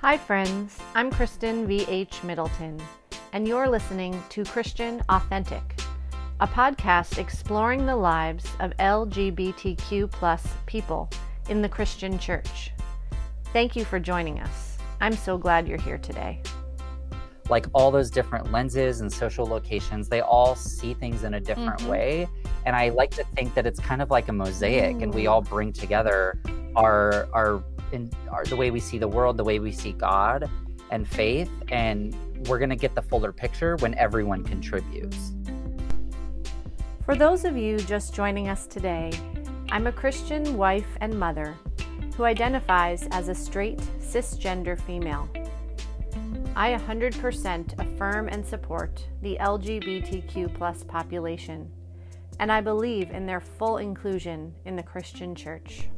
Hi, friends. I'm Kristen V.H. Middleton, and you're listening to Christian Authentic, a podcast exploring the lives of LGBTQ plus people in the Christian church. Thank you for joining us. I'm so glad you're here today. Like all those different lenses and social locations, they all see things in a different mm-hmm. way. And I like to think that it's kind of like a mosaic, mm. and we all bring together our our in our, the way we see the world, the way we see God and faith, and we're going to get the fuller picture when everyone contributes. For those of you just joining us today, I'm a Christian wife and mother who identifies as a straight cisgender female. I 100% affirm and support the LGBTQ population, and I believe in their full inclusion in the Christian church.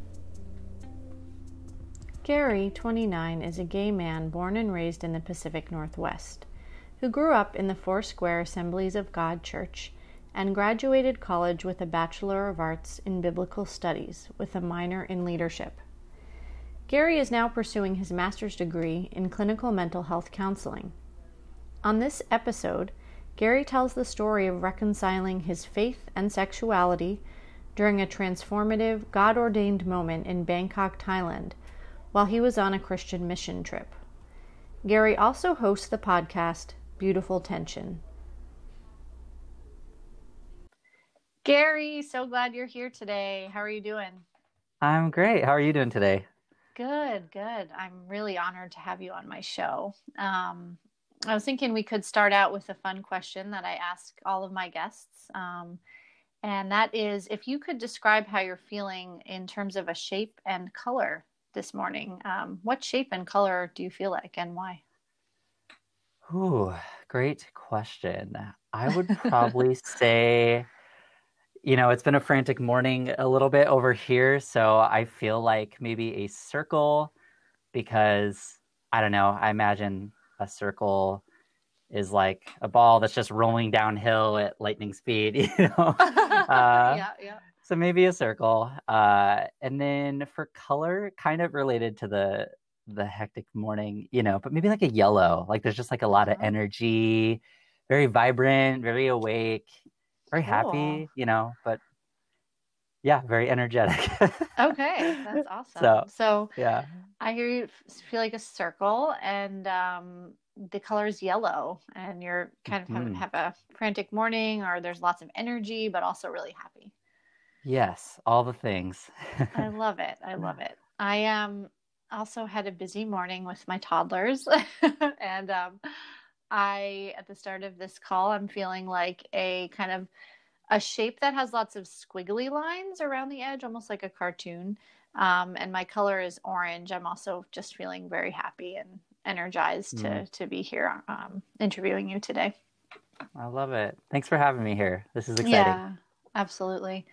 Gary, 29, is a gay man born and raised in the Pacific Northwest, who grew up in the Foursquare Assemblies of God Church and graduated college with a Bachelor of Arts in Biblical Studies with a minor in leadership. Gary is now pursuing his master's degree in clinical mental health counseling. On this episode, Gary tells the story of reconciling his faith and sexuality during a transformative, God ordained moment in Bangkok, Thailand while he was on a Christian mission trip. Gary also hosts the podcast Beautiful Tension. Gary, so glad you're here today. How are you doing? I'm great. How are you doing today? Good, good. I'm really honored to have you on my show. Um, I was thinking we could start out with a fun question that I ask all of my guests. Um, and that is if you could describe how you're feeling in terms of a shape and color this morning. Um, what shape and color do you feel like and why? Ooh, great question. I would probably say, you know, it's been a frantic morning a little bit over here. So I feel like maybe a circle because I don't know. I imagine a circle is like a ball that's just rolling downhill at lightning speed, you know? uh, yeah, yeah. So maybe a circle. Uh, and then for color, kind of related to the the hectic morning, you know, but maybe like a yellow. Like there's just like a lot of uh-huh. energy, very vibrant, very awake, very cool. happy, you know, but yeah, very energetic. okay, that's awesome. So, so yeah, I hear you feel like a circle, and um, the color is yellow, and you're kind of mm-hmm. have, have a frantic morning, or there's lots of energy, but also really happy. Yes, all the things. I love it. I love it. I um also had a busy morning with my toddlers and um I at the start of this call I'm feeling like a kind of a shape that has lots of squiggly lines around the edge almost like a cartoon. Um, and my color is orange. I'm also just feeling very happy and energized mm. to to be here um, interviewing you today. I love it. Thanks for having me here. This is exciting. Yeah, absolutely.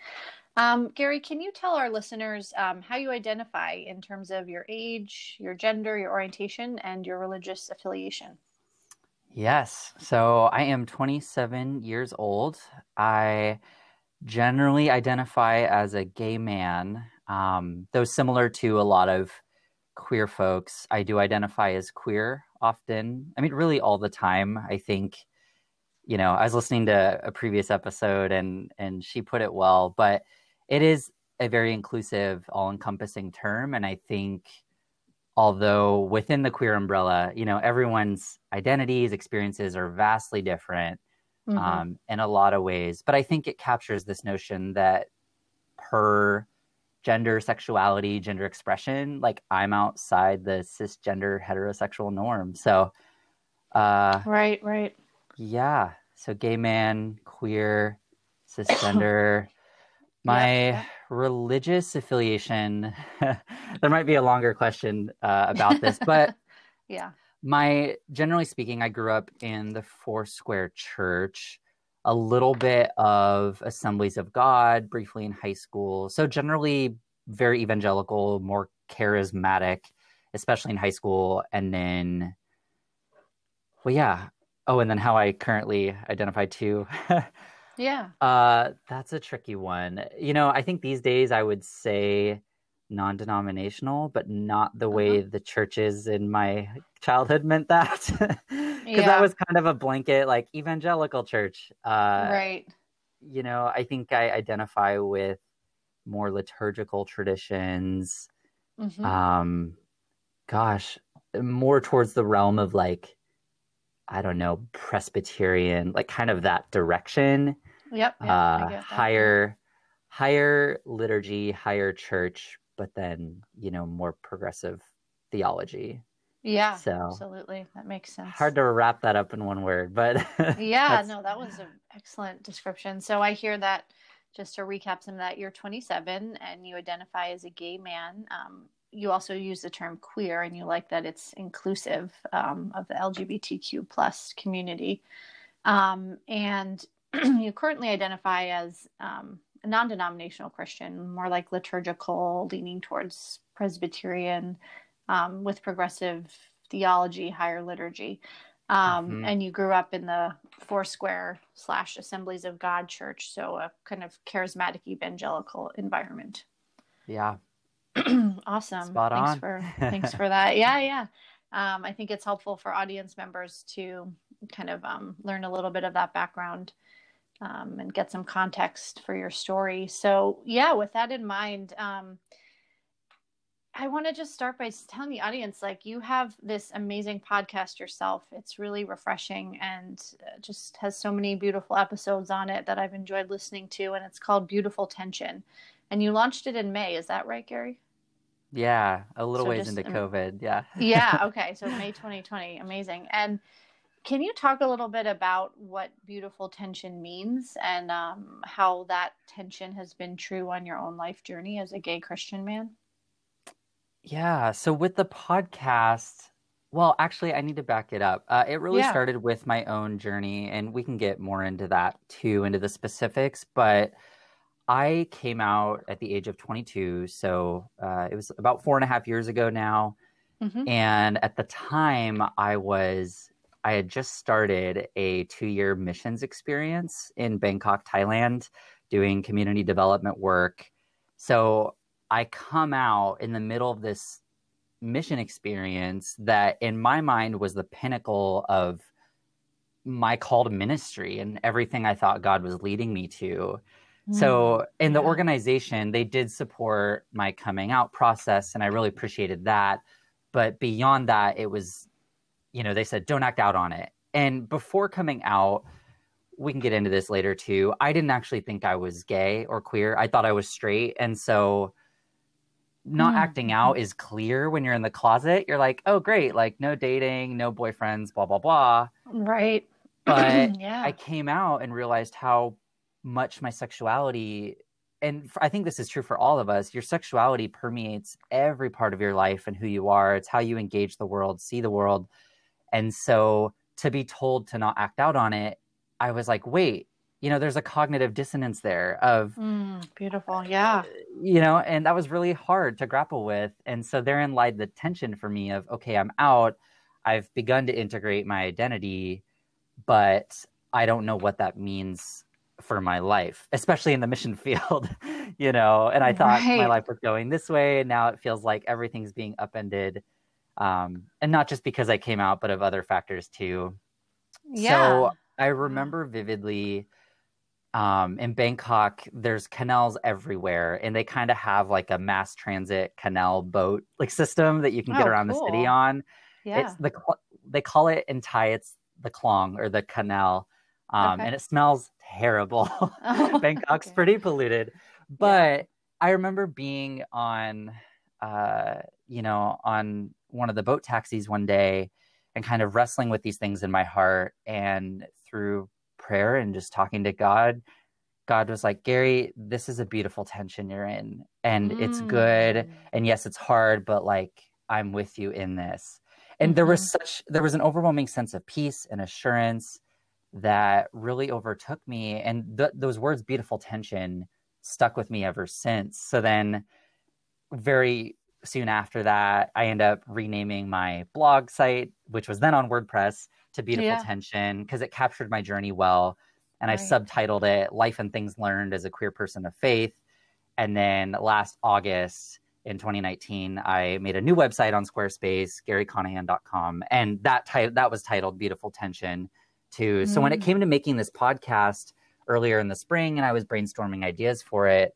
Um, Gary, can you tell our listeners um, how you identify in terms of your age, your gender, your orientation, and your religious affiliation? Yes. So I am 27 years old. I generally identify as a gay man, um, though similar to a lot of queer folks. I do identify as queer often. I mean, really all the time. I think, you know, I was listening to a previous episode and and she put it well, but it is a very inclusive, all encompassing term. And I think, although within the queer umbrella, you know, everyone's identities, experiences are vastly different mm-hmm. um, in a lot of ways. But I think it captures this notion that per gender, sexuality, gender expression, like I'm outside the cisgender heterosexual norm. So, uh, right, right. Yeah. So, gay man, queer, cisgender. My yeah. religious affiliation, there might be a longer question uh, about this, but yeah. My generally speaking, I grew up in the Foursquare Church, a little bit of Assemblies of God, briefly in high school. So generally very evangelical, more charismatic, especially in high school, and then well, yeah. Oh, and then how I currently identify too. Yeah. Uh, that's a tricky one. You know, I think these days I would say non-denominational, but not the way uh-huh. the churches in my childhood meant that. Because yeah. that was kind of a blanket, like evangelical church. Uh, right. You know, I think I identify with more liturgical traditions. Mm-hmm. Um, gosh, more towards the realm of like, I don't know, Presbyterian, like kind of that direction. Yep. yep uh, higher, higher liturgy, higher church, but then you know more progressive theology. Yeah, so absolutely, that makes sense. Hard to wrap that up in one word, but yeah, no, that was an excellent description. So I hear that. Just to recap some of that, you're 27 and you identify as a gay man. Um, you also use the term queer, and you like that it's inclusive um, of the LGBTQ plus community. Um, and you currently identify as um, a non denominational Christian, more like liturgical, leaning towards Presbyterian um, with progressive theology, higher liturgy. Um, mm-hmm. And you grew up in the Foursquare slash Assemblies of God church, so a kind of charismatic evangelical environment. Yeah. awesome. Spot thanks on. for thanks for that. Yeah, yeah. Um, I think it's helpful for audience members to kind of um, learn a little bit of that background um, and get some context for your story. So, yeah, with that in mind, um, I want to just start by telling the audience like, you have this amazing podcast yourself. It's really refreshing and uh, just has so many beautiful episodes on it that I've enjoyed listening to. And it's called Beautiful Tension. And you launched it in May. Is that right, Gary? Yeah, a little so ways just, into COVID. Yeah. yeah. Okay. So May 2020. Amazing. And can you talk a little bit about what beautiful tension means and um, how that tension has been true on your own life journey as a gay Christian man? Yeah. So with the podcast, well, actually, I need to back it up. Uh, it really yeah. started with my own journey, and we can get more into that too, into the specifics. But I came out at the age of 22. So uh, it was about four and a half years ago now. Mm-hmm. And at the time, I was I had just started a two year missions experience in Bangkok, Thailand, doing community development work. So I come out in the middle of this mission experience that, in my mind, was the pinnacle of my call to ministry and everything I thought God was leading me to. So, in the organization, they did support my coming out process, and I really appreciated that. But beyond that, it was you know, they said, don't act out on it. And before coming out, we can get into this later too. I didn't actually think I was gay or queer. I thought I was straight. And so not mm. acting out is clear when you're in the closet. You're like, oh, great. Like, no dating, no boyfriends, blah, blah, blah. Right. But yeah. I came out and realized how much my sexuality, and I think this is true for all of us, your sexuality permeates every part of your life and who you are. It's how you engage the world, see the world. And so to be told to not act out on it, I was like, wait, you know, there's a cognitive dissonance there of mm, beautiful. Yeah. You know, and that was really hard to grapple with. And so therein lied the tension for me of, okay, I'm out. I've begun to integrate my identity, but I don't know what that means for my life, especially in the mission field, you know. And I thought right. my life was going this way, and now it feels like everything's being upended um, and not just because I came out, but of other factors too. Yeah. So I remember vividly um, in Bangkok, there's canals everywhere, and they kind of have like a mass transit canal boat like system that you can get oh, around cool. the city on. Yeah. It's the they call it in Thai, it's the klong or the canal, um, okay. and it smells terrible. Oh, Bangkok's okay. pretty polluted, but yeah. I remember being on, uh, you know, on one of the boat taxis one day and kind of wrestling with these things in my heart and through prayer and just talking to God God was like, Gary, this is a beautiful tension you're in, and mm. it's good. Mm. And yes, it's hard, but like, I'm with you in this. And mm-hmm. there was mm-hmm. such, there was an overwhelming sense of peace and assurance that really overtook me. And th- those words, beautiful tension, stuck with me ever since. So then, very soon after that, I end up renaming my blog site, which was then on WordPress, to Beautiful yeah. Tension because it captured my journey well. And right. I subtitled it Life and Things Learned as a Queer Person of Faith. And then last August, in 2019, I made a new website on Squarespace, garyconahan.com, and that ti- that was titled Beautiful Tension too. Mm. So when it mm. came to making this podcast earlier in the spring and I was brainstorming ideas for it,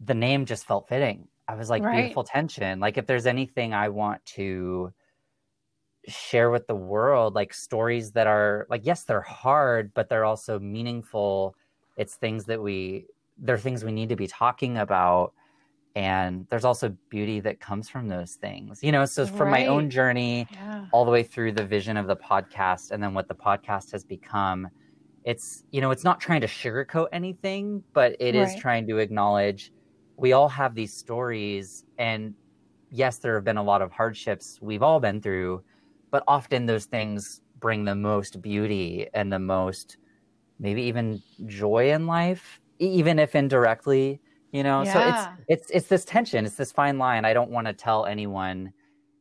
the name just felt fitting. I was like right. beautiful tension. Like if there's anything I want to share with the world, like stories that are like yes, they're hard, but they're also meaningful. It's things that we they're things we need to be talking about and there's also beauty that comes from those things you know so from right. my own journey yeah. all the way through the vision of the podcast and then what the podcast has become it's you know it's not trying to sugarcoat anything but it right. is trying to acknowledge we all have these stories and yes there have been a lot of hardships we've all been through but often those things bring the most beauty and the most maybe even joy in life even if indirectly you know yeah. so it's it's it's this tension it's this fine line i don't want to tell anyone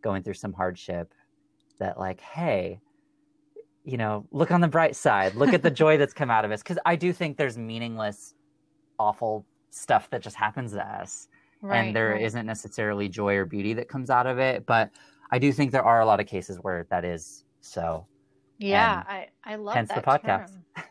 going through some hardship that like hey you know look on the bright side look at the joy that's come out of us because i do think there's meaningless awful stuff that just happens to us right, and there right. not necessarily joy or beauty that comes out of it but i do think there are a lot of cases where that is so yeah i i love hence that the podcast term.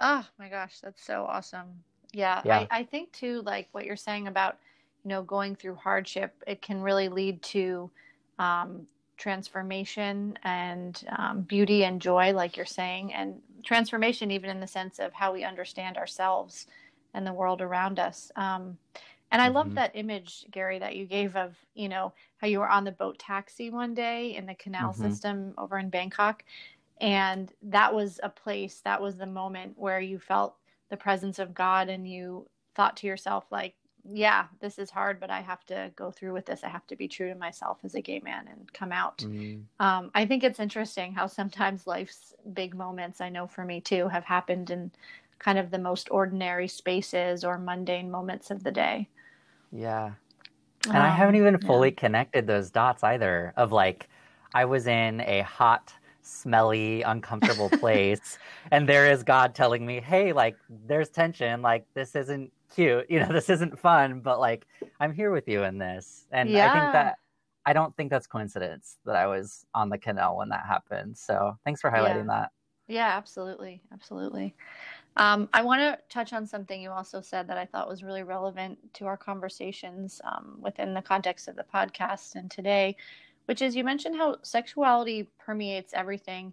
oh my gosh that's so awesome yeah, yeah. I, I think too, like what you're saying about, you know, going through hardship, it can really lead to um, transformation and um, beauty and joy, like you're saying, and transformation, even in the sense of how we understand ourselves and the world around us. Um, and I mm-hmm. love that image, Gary, that you gave of, you know, how you were on the boat taxi one day in the canal mm-hmm. system over in Bangkok. And that was a place, that was the moment where you felt the presence of God and you thought to yourself like yeah this is hard but i have to go through with this i have to be true to myself as a gay man and come out mm-hmm. um, i think it's interesting how sometimes life's big moments i know for me too have happened in kind of the most ordinary spaces or mundane moments of the day yeah and um, i haven't even fully yeah. connected those dots either of like i was in a hot smelly, uncomfortable place. and there is God telling me, hey, like, there's tension. Like, this isn't cute. You know, this isn't fun, but like, I'm here with you in this. And yeah. I think that, I don't think that's coincidence that I was on the canal when that happened. So thanks for highlighting yeah. that. Yeah, absolutely. Absolutely. Um, I want to touch on something you also said that I thought was really relevant to our conversations um, within the context of the podcast and today, which is you mentioned how sexuality permeates everything.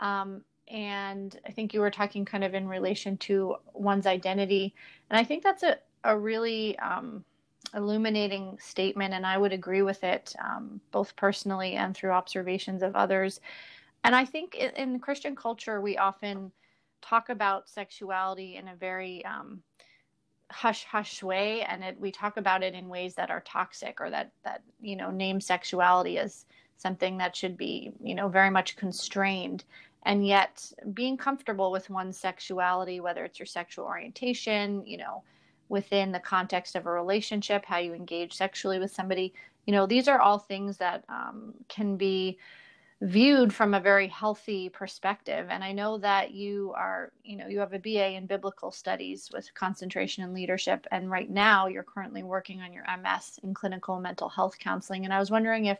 Um, and I think you were talking kind of in relation to one's identity. And I think that's a, a really um, illuminating statement. And I would agree with it, um, both personally and through observations of others. And I think in, in Christian culture, we often talk about sexuality in a very um, hush hush way and it, we talk about it in ways that are toxic or that that you know name sexuality as something that should be you know very much constrained. And yet being comfortable with one's sexuality whether it's your sexual orientation you know within the context of a relationship how you engage sexually with somebody you know these are all things that um, can be viewed from a very healthy perspective. And i know that you are you know you have a ba in biblical studies with concentration in leadership. And right now you're currently working on your ms in clinical mental health counseling. And i was wondering if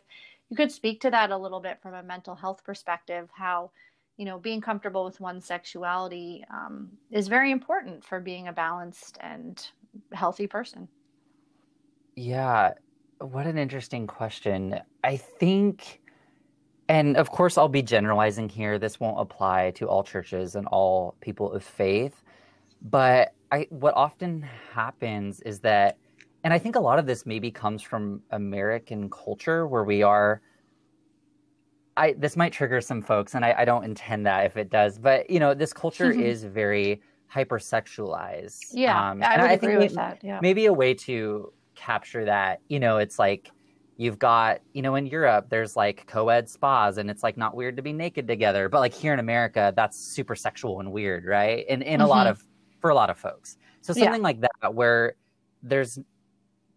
you could speak to that a little bit from a mental health perspective how you know being comfortable with one's sexuality um, is very important for being a balanced and healthy person. Yeah what an interesting question. I think and of course, I'll be generalizing here. This won't apply to all churches and all people of faith. But I, what often happens is that, and I think a lot of this maybe comes from American culture where we are. I, this might trigger some folks, and I, I don't intend that if it does, but you know, this culture is very hypersexualized. Yeah, um, I would I agree think with that. Yeah. Maybe a way to capture that, you know, it's like You've got, you know, in Europe, there's like co ed spas and it's like not weird to be naked together. But like here in America, that's super sexual and weird, right? And in mm-hmm. a lot mm-hmm. of, for a lot of folks. So something yeah. like that where there's,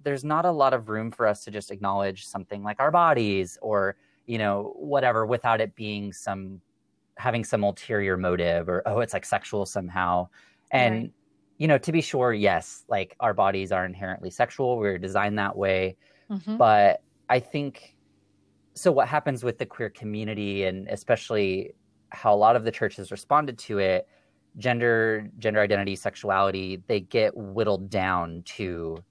there's not a lot of room for us to just acknowledge something like our bodies or, you know, whatever without it being some, having some ulterior motive or, oh, it's like sexual somehow. And, right you know, to be sure, yes, like our bodies are inherently sexual. We're designed that way. Mm-hmm. But I think so. What happens with the queer community, and especially how a lot of the church has responded to it, gender, gender identity, sexuality, they get whittled down to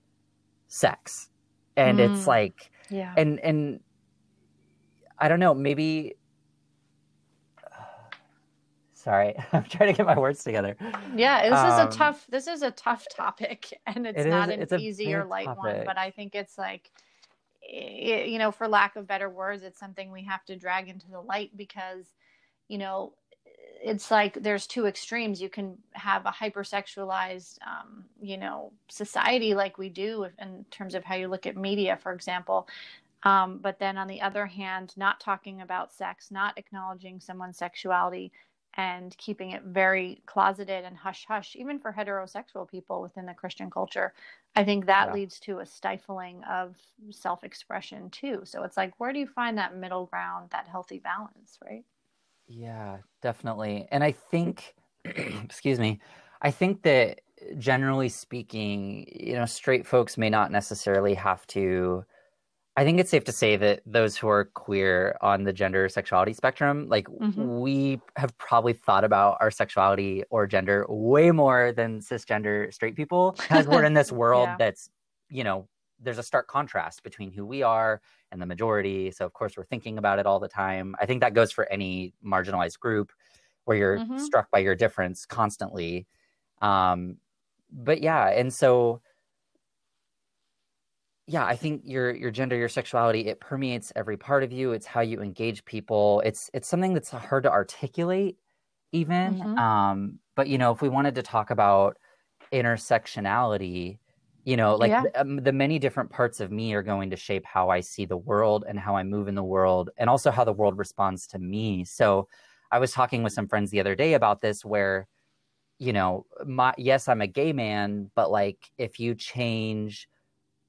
sex. And mm. it's like, yeah. And, and I don't know, maybe sorry i'm trying to get my words together yeah this um, is a um, tough this is a tough topic and it's it not is, an it's easy or light topic. one but i think it's like it, you know for lack of better words it's something we have to drag into the light because you know it's like there's two extremes. You can have a hypersexualized, um, you know, society like we do in terms of how you look at media, for example. Um, but then on the other hand, not talking about sex, not acknowledging someone's sexuality, and keeping it very closeted and hush hush, even for heterosexual people within the Christian culture, I think that yeah. leads to a stifling of self expression too. So it's like, where do you find that middle ground, that healthy balance, right? Yeah, definitely. And I think, excuse me, I think that generally speaking, you know, straight folks may not necessarily have to. I think it's safe to say that those who are queer on the gender sexuality spectrum, like mm-hmm. we have probably thought about our sexuality or gender way more than cisgender straight people because we're in this world yeah. that's, you know, there's a stark contrast between who we are and the majority. So of course we're thinking about it all the time. I think that goes for any marginalized group where you're mm-hmm. struck by your difference constantly. Um, but yeah, and so yeah, I think your your gender, your sexuality, it permeates every part of you. It's how you engage people. It's it's something that's hard to articulate even. Mm-hmm. Um, but you know, if we wanted to talk about intersectionality, you know like yeah. the, um, the, many different parts of me are going to shape how i see the world and how i move in the world and also how the world responds to me so i was talking with some friends the other day about this where you know my yes i'm a gay man but like if you change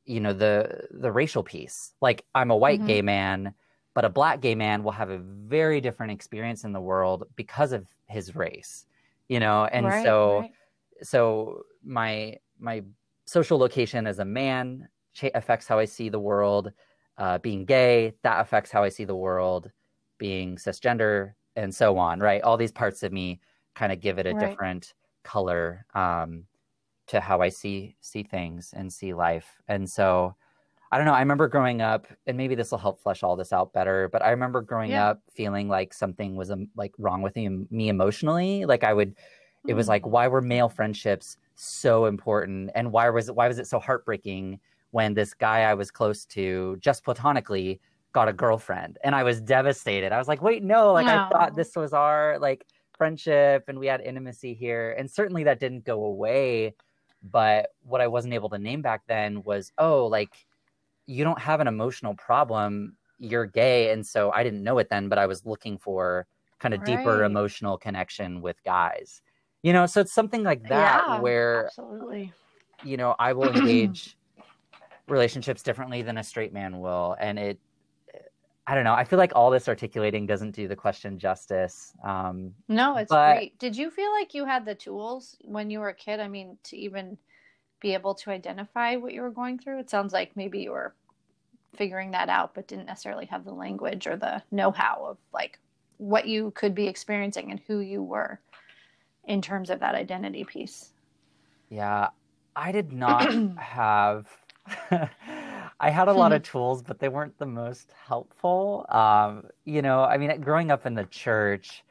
you know the the racial piece like i'm a white mm-hmm. gay man but a black gay man will have a very different experience in the world because of his race you know and right, so right. so my my social location as a man affects how I see the world. Uh, being gay, that affects how I see the world. Being cisgender, and so on, right? All these parts of me kind of give it a right. different color um, to how I see see things and see life. And so, I don't know. I remember growing up, and maybe this will help flesh all this out better. But I remember growing yeah. up feeling like something was um, like wrong with me, me emotionally. Like I would, it was like, mm. why were male friendships so important and why was it why was it so heartbreaking when this guy I was close to just platonically got a girlfriend and I was devastated. I was like, "Wait, no, like no. I thought this was our like friendship and we had intimacy here." And certainly that didn't go away, but what I wasn't able to name back then was, "Oh, like you don't have an emotional problem. You're gay." And so I didn't know it then, but I was looking for kind of right. deeper emotional connection with guys you know so it's something like that yeah, where absolutely you know i will engage relationships differently than a straight man will and it i don't know i feel like all this articulating doesn't do the question justice um no it's but... great did you feel like you had the tools when you were a kid i mean to even be able to identify what you were going through it sounds like maybe you were figuring that out but didn't necessarily have the language or the know-how of like what you could be experiencing and who you were in terms of that identity piece? Yeah, I did not have. I had a lot of tools, but they weren't the most helpful. Um, you know, I mean, growing up in the church,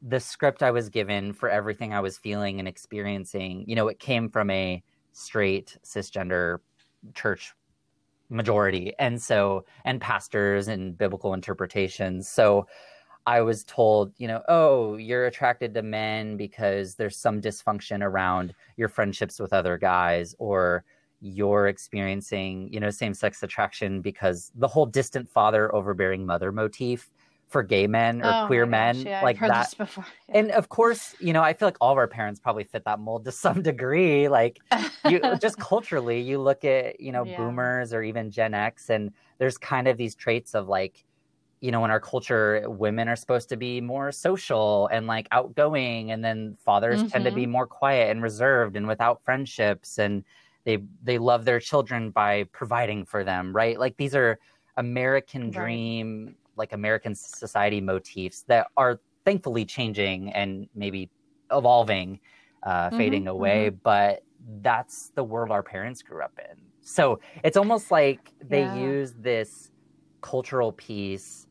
the script I was given for everything I was feeling and experiencing, you know, it came from a straight cisgender church majority. And so, and pastors and biblical interpretations. So, I was told, you know, oh, you're attracted to men because there's some dysfunction around your friendships with other guys, or you're experiencing, you know, same sex attraction because the whole distant father, overbearing mother motif for gay men or oh queer men yeah, like that. Yeah. And of course, you know, I feel like all of our parents probably fit that mold to some degree. Like you just culturally, you look at, you know, yeah. boomers or even Gen X and there's kind of these traits of like you know, in our culture, women are supposed to be more social and like outgoing, and then fathers mm-hmm. tend to be mm-hmm. more quiet and reserved and without friendships, and they they love their children by providing for them, right? Like these are American right. dream, like American society motifs that are thankfully changing and maybe evolving, uh, mm-hmm. fading away, mm-hmm. but that's the world our parents grew up in. So it's almost like they yeah. use this cultural piece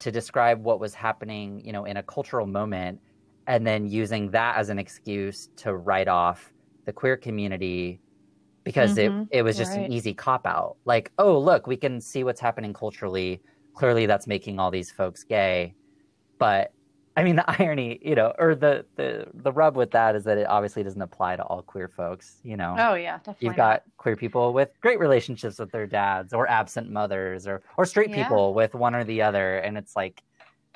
to describe what was happening, you know, in a cultural moment, and then using that as an excuse to write off the queer community because mm-hmm. it, it was just right. an easy cop out. Like, oh, look, we can see what's happening culturally. Clearly, that's making all these folks gay. But I mean, the irony, you know, or the the the rub with that is that it obviously doesn't apply to all queer folks. You know. Oh yeah, definitely. You've got not. queer people with great relationships with their dads, or absent mothers, or or straight yeah. people with one or the other, and it's like,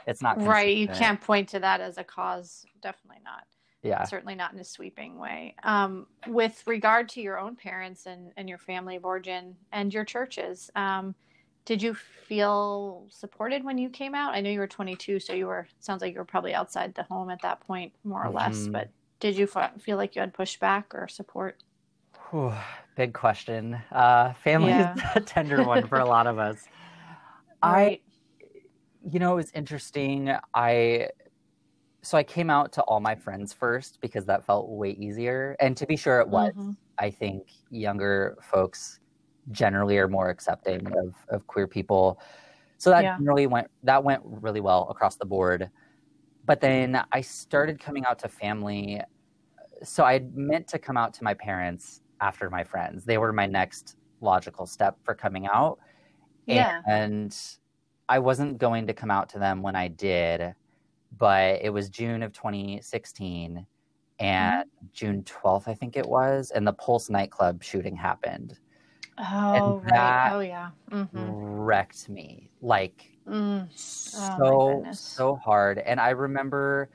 it's not consistent. right. You can't point to that as a cause. Definitely not. Yeah. Certainly not in a sweeping way. Um, with regard to your own parents and and your family of origin and your churches. Um, did you feel supported when you came out? I know you were 22, so you were sounds like you were probably outside the home at that point, more or mm-hmm. less. But did you f- feel like you had pushback or support? Whew, big question. Uh, family yeah. is a tender one for a lot of us. right. I, you know, it was interesting. I so I came out to all my friends first because that felt way easier. And to be sure, it was. Mm-hmm. I think younger folks generally are more accepting of, of queer people. So that yeah. really went that went really well across the board. But then I started coming out to family. So I meant to come out to my parents after my friends. They were my next logical step for coming out. Yeah. And I wasn't going to come out to them when I did, but it was June of 2016 and mm-hmm. June 12th, I think it was, and the Pulse nightclub shooting happened. Oh, right. Oh, yeah. Mm-hmm. Wrecked me like mm. oh, so, so hard. And I remember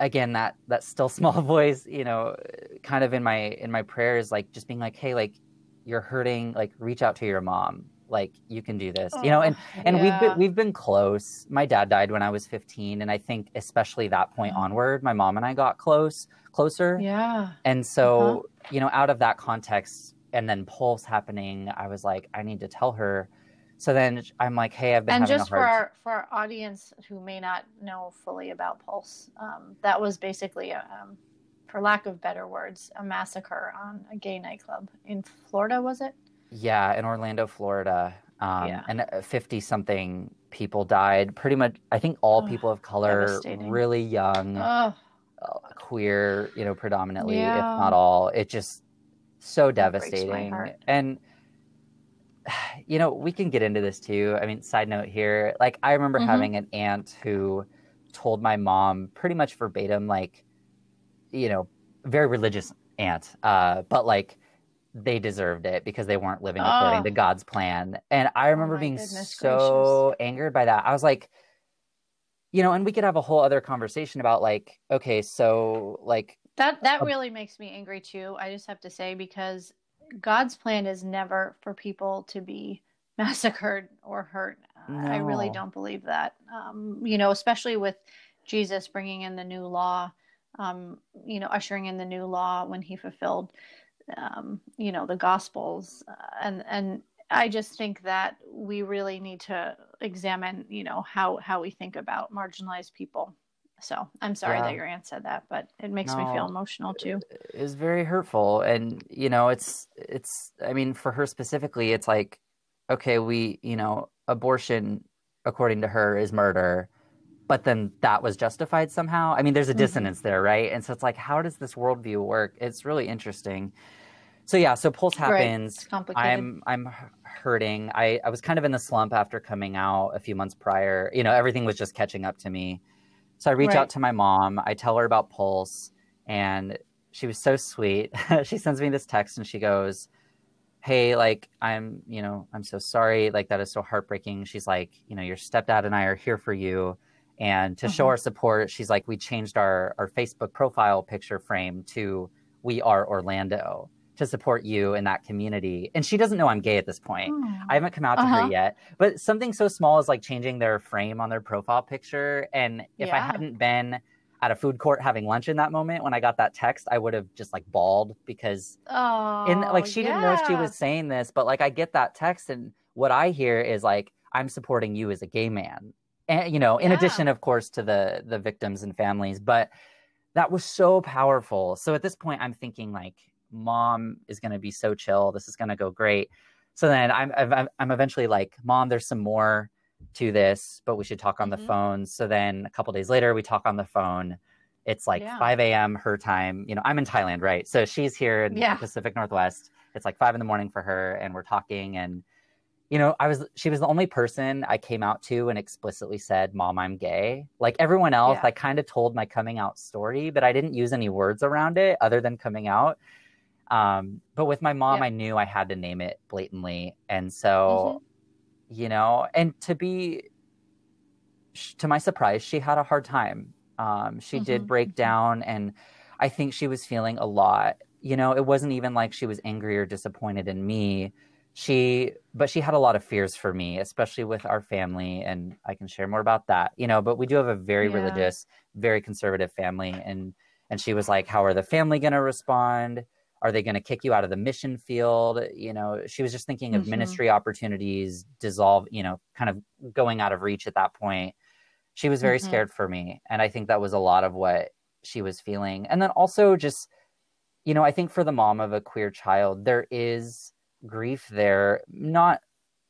again that that still small voice, you know, kind of in my in my prayers, like just being like, hey, like you're hurting, like reach out to your mom. Like you can do this, oh, you know, and and yeah. we've been we've been close. My dad died when I was 15, and I think especially that point mm. onward, my mom and I got close, closer. Yeah. And so, uh-huh. you know, out of that context, and then Pulse happening, I was like, I need to tell her. So then I'm like, hey, I've been and just for our for our audience who may not know fully about Pulse, um, that was basically, a, um, for lack of better words, a massacre on a gay nightclub in Florida. Was it? Yeah, in Orlando, Florida. Um, yeah. And 50 something people died. Pretty much, I think all oh, people of color, really young, oh. queer, you know, predominantly, yeah. if not all. It just so devastating. And you know, we can get into this too. I mean, side note here, like I remember mm-hmm. having an aunt who told my mom pretty much verbatim, like, you know, very religious aunt, uh, but like they deserved it because they weren't living according to God's plan. And I remember oh being so gracious. angered by that. I was like, you know, and we could have a whole other conversation about like, okay, so like that that really makes me angry too. I just have to say because God's plan is never for people to be massacred or hurt. No. I really don't believe that. Um, you know, especially with Jesus bringing in the new law, um, you know, ushering in the new law when he fulfilled, um, you know, the Gospels, uh, and and I just think that we really need to examine, you know, how how we think about marginalized people so I'm sorry yeah. that your aunt said that, but it makes no, me feel emotional too. It's very hurtful, and you know, it's it's. I mean, for her specifically, it's like, okay, we, you know, abortion according to her is murder, but then that was justified somehow. I mean, there's a mm-hmm. dissonance there, right? And so it's like, how does this worldview work? It's really interesting. So yeah, so Pulse happens. Right. I'm I'm hurting. I I was kind of in the slump after coming out a few months prior. You know, everything was just catching up to me so I reach right. out to my mom. I tell her about Pulse, and she was so sweet. she sends me this text and she goes, Hey, like, I'm, you know, I'm so sorry. Like, that is so heartbreaking. She's like, You know, your stepdad and I are here for you. And to uh-huh. show our support, she's like, We changed our, our Facebook profile picture frame to We Are Orlando to support you in that community. And she doesn't know I'm gay at this point. Oh. I haven't come out to Uh-huh. her yet. But something so small as like changing their frame on their profile picture. And if I hadn't been at a food court having lunch in that moment when I got that text, I would have just like bawled because Oh, in like she didn't know she was saying this, but like I get that text and what I hear is like I'm supporting you as a gay man. And you know, in Yeah. addition of course to the the victims and families, but that was so powerful. So at this point I'm thinking like mom is going to be so chill. This is going to go great. So then I'm I'm I'm eventually like, "Mom, there's some more to this, but we should talk on the Mhm. phone." So then a couple days later we talk on the phone. It's like Yeah. 5 a.m. her time. You know, I'm in Thailand, right? So she's here in Yeah. the Pacific Northwest. It's like five in the morning for her, and we're talking. And you know, I was she was the only person I came out to and explicitly said, "Mom, I'm gay." Like everyone else, Yeah. I kind of told my coming out story, but I didn't use any words around it other than coming out. Um, but with my mom, Yeah. I knew I had to name it blatantly, and so you know, and to be sh- to my surprise, she had a hard time. Um, she did Mhm, break mhm. down, and I think she was feeling a lot. You know, it wasn't even like she was angry or disappointed in me. She, but she had a lot of fears for me, especially with our family, and I can share more about that. You know, but we do have a very Yeah. religious, very conservative family, and and she was like, "How are the family going to respond? Are they going to kick you out of the mission field?" You know, she was just thinking of Mhm. ministry opportunities dissolve. You know, kind of going out of reach at that point. She was very Mhm. scared for me, and I think that was a lot of what she was feeling. And then also just, you know, I think for the mom of a queer child, there is grief there. Not,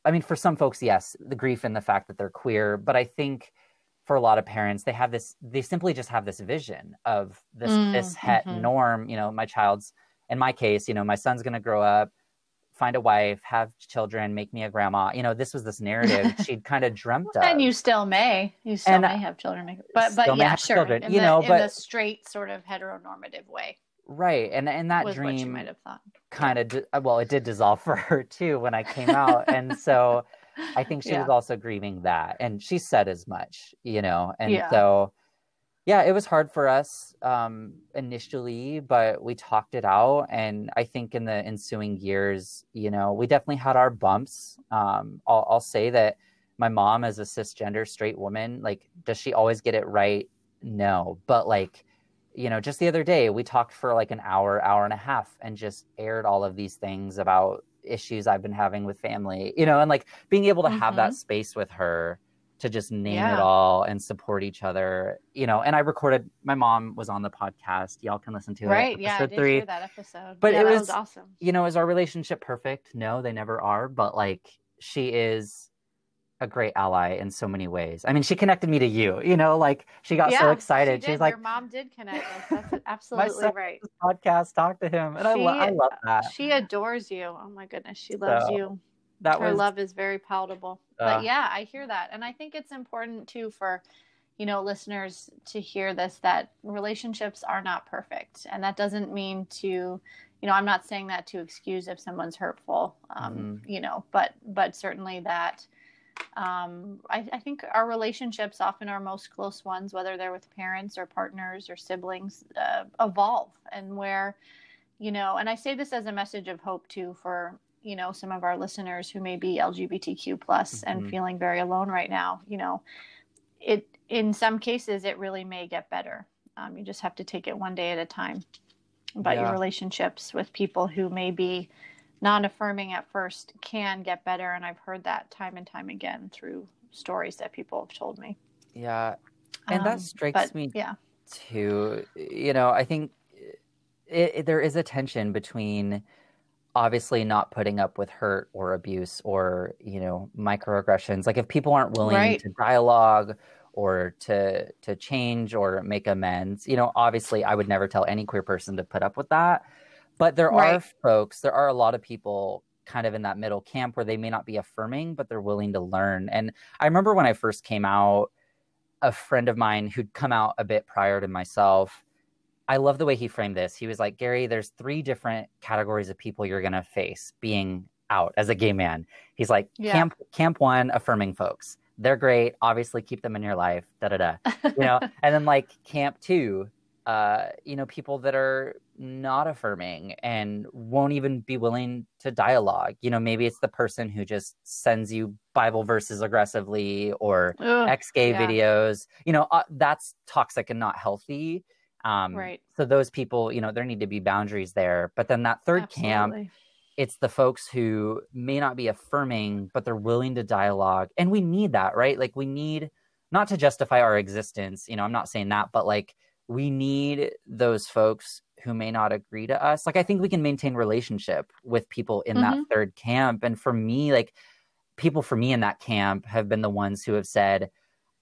I mean, for some folks, yes, the grief in the fact that they're queer, but I think for a lot of parents, they have this, they simply just have this vision of this, Mm, this het mhm. norm. You know, my child's, in my case, you know, my son's going to grow up, find a wife, have children, make me a grandma. You know, this was this narrative she'd kind of dreamt of. And you still may, you still And, may have children, make- but but yeah, sure, children, in you the, know, in but- the straight sort of heteronormative way right. And, and that was what you dream might have thought. kind of, di- uh, well, it did dissolve for her too when I came out. and so I think she Yeah. was also grieving that. And she said as much, you know, and Yeah. so, yeah, it was hard for us um, initially, but we talked it out. And I think in the ensuing years, you know, we definitely had our bumps. Um, I'll, I'll say that my mom, as a cisgender straight woman, like, does she always get it right? No. But like, you know, just the other day, we talked for like an hour, hour and a half, and just aired all of these things about issues I've been having with family, you know, and like being able to have that space with her to just name it all and support each other, you know. And I recorded, my mom was on the podcast. Y'all can listen to it. Right? Yeah, I did three. hear that episode. But yeah, it was- was awesome. You know, is our relationship perfect? No, they never are. But like, she is a great ally in so many ways. I mean, she connected me to you, you know, like she got so excited. She She's like, your mom did connect us. That's absolutely right. podcast, talk to him. And I, lo- I love that. She adores you. Oh my goodness, she loves So, you. That Her was, love is very palatable. Uh. but yeah, I hear that, and I think it's important too for you know listeners to hear this that relationships are not perfect, and that doesn't mean to you know I'm not saying that to excuse if someone's hurtful, um, Mm-hmm. you know, but but certainly that. Um, I, I think our relationships, often our most close ones, whether they're with parents or partners or siblings, uh, evolve, and where you know, and I say this as a message of hope too for you know some of our listeners who may be LGBTQ plus Mhm. and feeling very alone right now. You know, it in some cases it really may get better. Um, you just have to take it one day at a time. But Yeah. your relationships with people who may be non-affirming at first can get better, and I've heard that time and time again through stories that people have told me. yeah. And Um, that strikes but, me Yeah. too. You know, I think it, it, there is a tension between obviously not putting up with hurt or abuse or, you know, microaggressions. Like if people aren't willing Right. to dialogue or to to change or make amends, you know, obviously I would never tell any queer person to put up with that. But there are folks, there are a lot of people kind of in that middle camp where they may not be affirming, but they're willing to learn. And I remember when I first came out, a friend of mine who'd come out a bit prior to myself, I love the way he framed this. He was like, Gary, there's three different categories of people you're going to face being out as a gay man. He's like, Yeah. camp, camp one, affirming folks. They're great. Obviously, keep them in your life. Da da da. You know, and then like camp two, uh, you know, people that are not affirming and won't even be willing to dialogue. You know, maybe it's the person who just sends you Bible verses aggressively or ex gay yeah. videos. You know, uh, that's toxic and not healthy. Um, right. So those people, you know, there need to be boundaries there. But then that third Absolutely. camp, it's the folks who may not be affirming, but they're willing to dialogue. And we need that, right? Like we need not to justify our existence. You know, I'm not saying that, but like we need those folks who may not agree to us. Like I think we can maintain relationship with people in mm-hmm. that third camp. And for me, like people for me in that camp have been the ones who have said,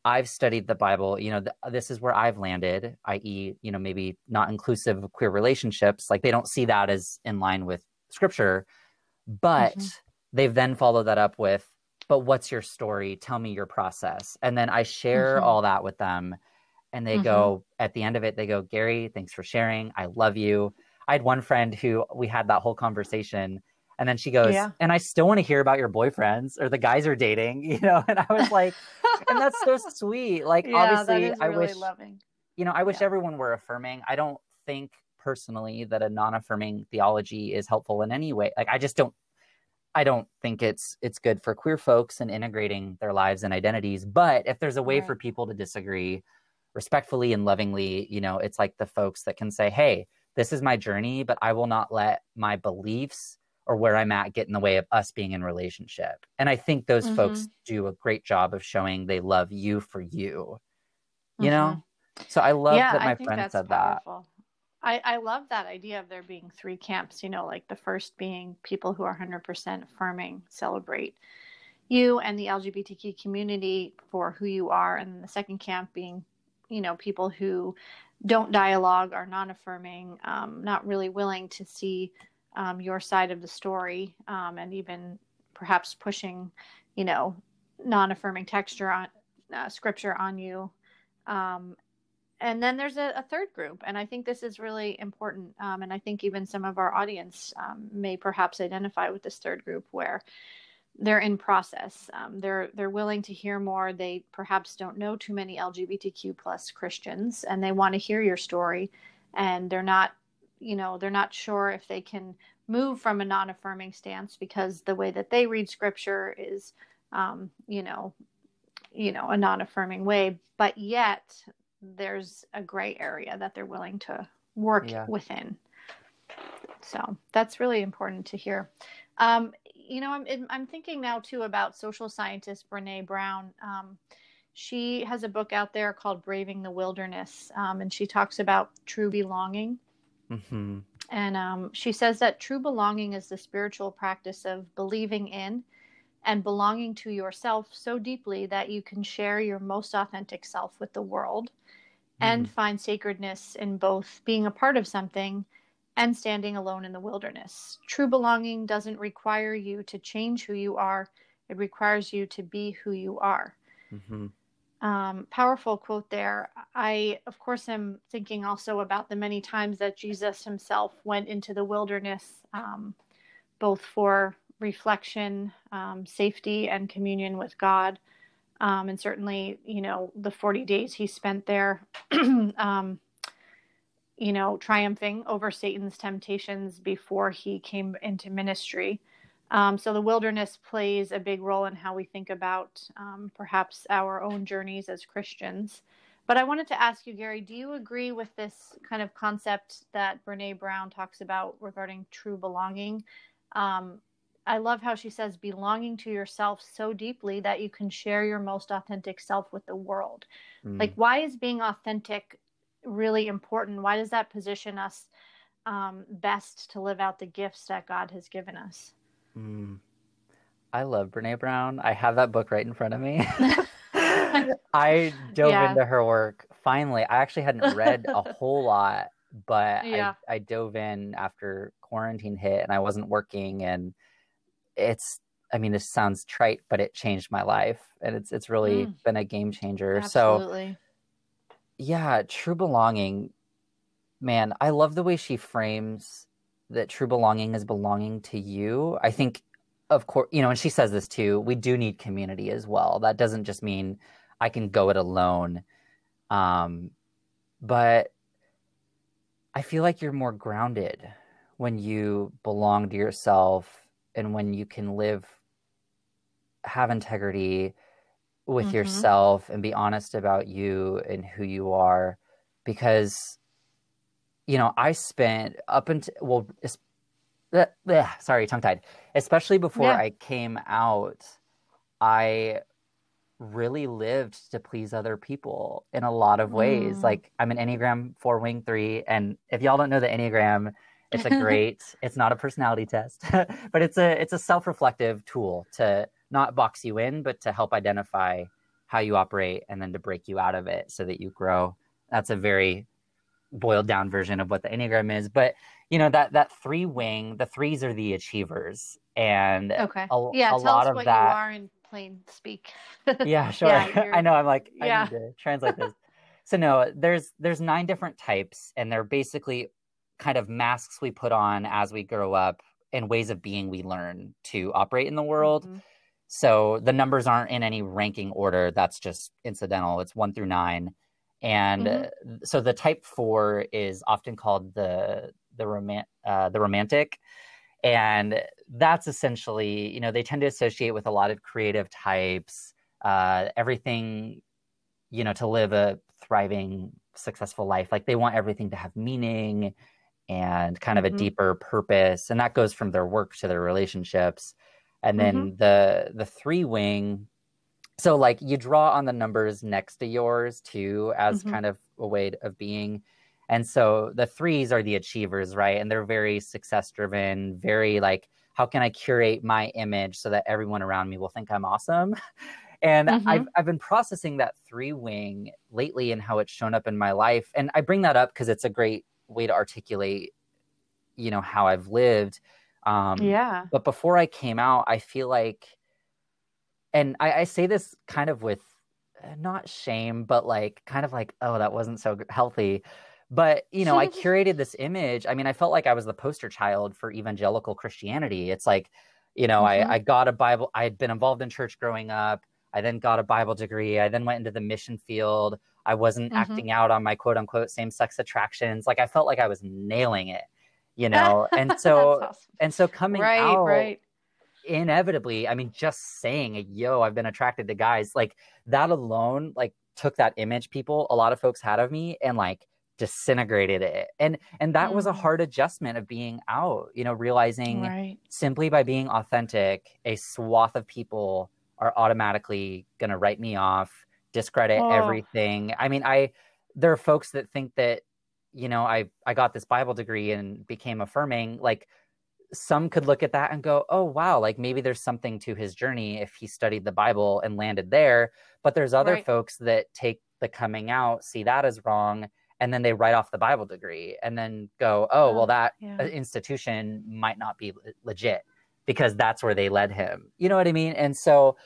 I've studied the Bible, you know, th- this is where I've landed, i.e., you know, maybe not inclusive of queer relationships. Like they don't see that as in line with scripture. But mm-hmm. they've then followed that up with, but what's your story? Tell me your process. And then I share mm-hmm. all that with them and they mm-hmm. go at the end of it they go gary thanks for sharing i love you i had one friend who we had that whole conversation and then she goes yeah. and i still want to hear about your boyfriends or the guys are dating you know and i was like and that's so sweet like yeah, obviously i wish loving. you know i wish yeah. everyone were affirming i don't think personally that a non-affirming theology is helpful in any way like i just don't I don't think it's it's good for queer folks and integrating their lives and identities. But if there's a way right. for people to disagree, respectfully and lovingly, you know, it's like the folks that can say, hey, this is my journey, but I will not let my beliefs or where I'm at get in the way of us being in relationship. And I think those mm-hmm. folks do a great job of showing they love you for you. You mm-hmm. know? So I love yeah, that my friend said powerful. that. I, I love that idea of there being three camps, you know, like the first being people who are 100% affirming, celebrate you and the LGBTQ community for who you are. And the second camp being you know people who don't dialogue are non-affirming um, not really willing to see um, your side of the story um, and even perhaps pushing you know non-affirming texture on uh, scripture on you um, and then there's a, a, third group and i think this is really important um, and i think even some of our audience um, may perhaps identify with this third group where they're in process. Um, they're they're willing to hear more. They perhaps don't know too many LGBTQ plus Christians, and they want to hear your story. And they're not, you know, they're not sure if they can move from a non-affirming stance because the way that they read Scripture is, um, you know, you know, a non-affirming way. But yet, there's a gray area that they're willing to work yeah. within. So that's really important to hear. Um, you know, I'm I'm thinking now too about social scientist Brene Brown. Um, she has a book out there called Braving the Wilderness, um, and she talks about true belonging. Mm-hmm. And um, she says that true belonging is the spiritual practice of believing in and belonging to yourself so deeply that you can share your most authentic self with the world mm-hmm. and find sacredness in both being a part of something and standing alone in the wilderness. True belonging doesn't require you to change who you are, it requires you to be who you are. Mm-hmm. Um, powerful quote there. I, of course, am thinking also about the many times that Jesus himself went into the wilderness, um, both for reflection, um, safety, and communion with God. Um, and certainly, you know, the 40 days he spent there um, you know, triumphing over Satan's temptations before he came into ministry. Um, so the wilderness plays a big role in how we think about um, perhaps our own journeys as Christians. But I wanted to ask you, Gary, do you agree with this kind of concept that Brene Brown talks about regarding true belonging? Um, I love how she says belonging to yourself so deeply that you can share your most authentic self with the world. Mm. Like, why is being authentic really important? Why does that position us um, best to live out the gifts that God has given us? Mm. I love Brene Brown. I have that book right in front of me. I dove yeah. into her work finally. I actually hadn't read a whole lot, but yeah. I, I dove in after quarantine hit and I wasn't working. And it's, I mean, this sounds trite, but it changed my life. And it's it's really mm. been a game changer. Absolutely. So yeah, true belonging. Man, I love the way she frames that true belonging is belonging to you. I think, of course, you know, and she says this too. We do need community as well. That doesn't just mean I can go it alone. Um, but I feel like you're more grounded when you belong to yourself and when you can live have integrity with mm-hmm. yourself and be honest about you and who you are because you know i spent up until well bleh, bleh, sorry tongue tied especially before yeah. i came out i really lived to please other people in a lot of ways mm. like i'm an enneagram 4 wing 3 and if y'all don't know the enneagram it's a great it's not a personality test but it's a it's a self-reflective tool to not box you in, but to help identify how you operate and then to break you out of it so that you grow. That's a very boiled down version of what the Enneagram is. But you know, that that three wing, the threes are the achievers. And okay. A, yeah, a tell lot us of what that, you are in plain speak. yeah, sure. Yeah, I know I'm like, yeah. I need to translate this. so no, there's there's nine different types, and they're basically kind of masks we put on as we grow up and ways of being we learn to operate in the world. Mm-hmm so the numbers aren't in any ranking order. That's just incidental. It's one through nine. And mm-hmm. so the type four is often called the the roman uh, the romantic, and that's essentially you know they tend to associate with a lot of creative types. Uh, everything, you know, to live a thriving, successful life. Like they want everything to have meaning and kind of mm-hmm. a deeper purpose, and that goes from their work to their relationships and then mm-hmm. the the three wing so like you draw on the numbers next to yours too as mm-hmm. kind of a way of being and so the threes are the achievers right and they're very success driven very like how can i curate my image so that everyone around me will think i'm awesome and mm-hmm. I've, I've been processing that three wing lately and how it's shown up in my life and i bring that up because it's a great way to articulate you know how i've lived um, yeah. But before I came out, I feel like, and I, I say this kind of with uh, not shame, but like kind of like, oh, that wasn't so healthy. But, you know, I curated this image. I mean, I felt like I was the poster child for evangelical Christianity. It's like, you know, mm-hmm. I, I got a Bible, I had been involved in church growing up. I then got a Bible degree. I then went into the mission field. I wasn't mm-hmm. acting out on my quote unquote same sex attractions. Like I felt like I was nailing it you know and so awesome. and so coming right, out right inevitably i mean just saying yo i've been attracted to guys like that alone like took that image people a lot of folks had of me and like disintegrated it and and that mm. was a mm. hard adjustment of being out you know realizing right. simply by being authentic a swath of people are automatically going to write me off discredit oh. everything i mean i there are folks that think that you know, I I got this Bible degree and became affirming, like some could look at that and go, "Oh wow, like maybe there's something to his journey if he studied the Bible and landed there." But there's other right. folks that take the coming out, see that as wrong, and then they write off the Bible degree and then go, "Oh, well oh, that uh, yeah. institution might not be legit because that's where they led him." You know what I mean? And so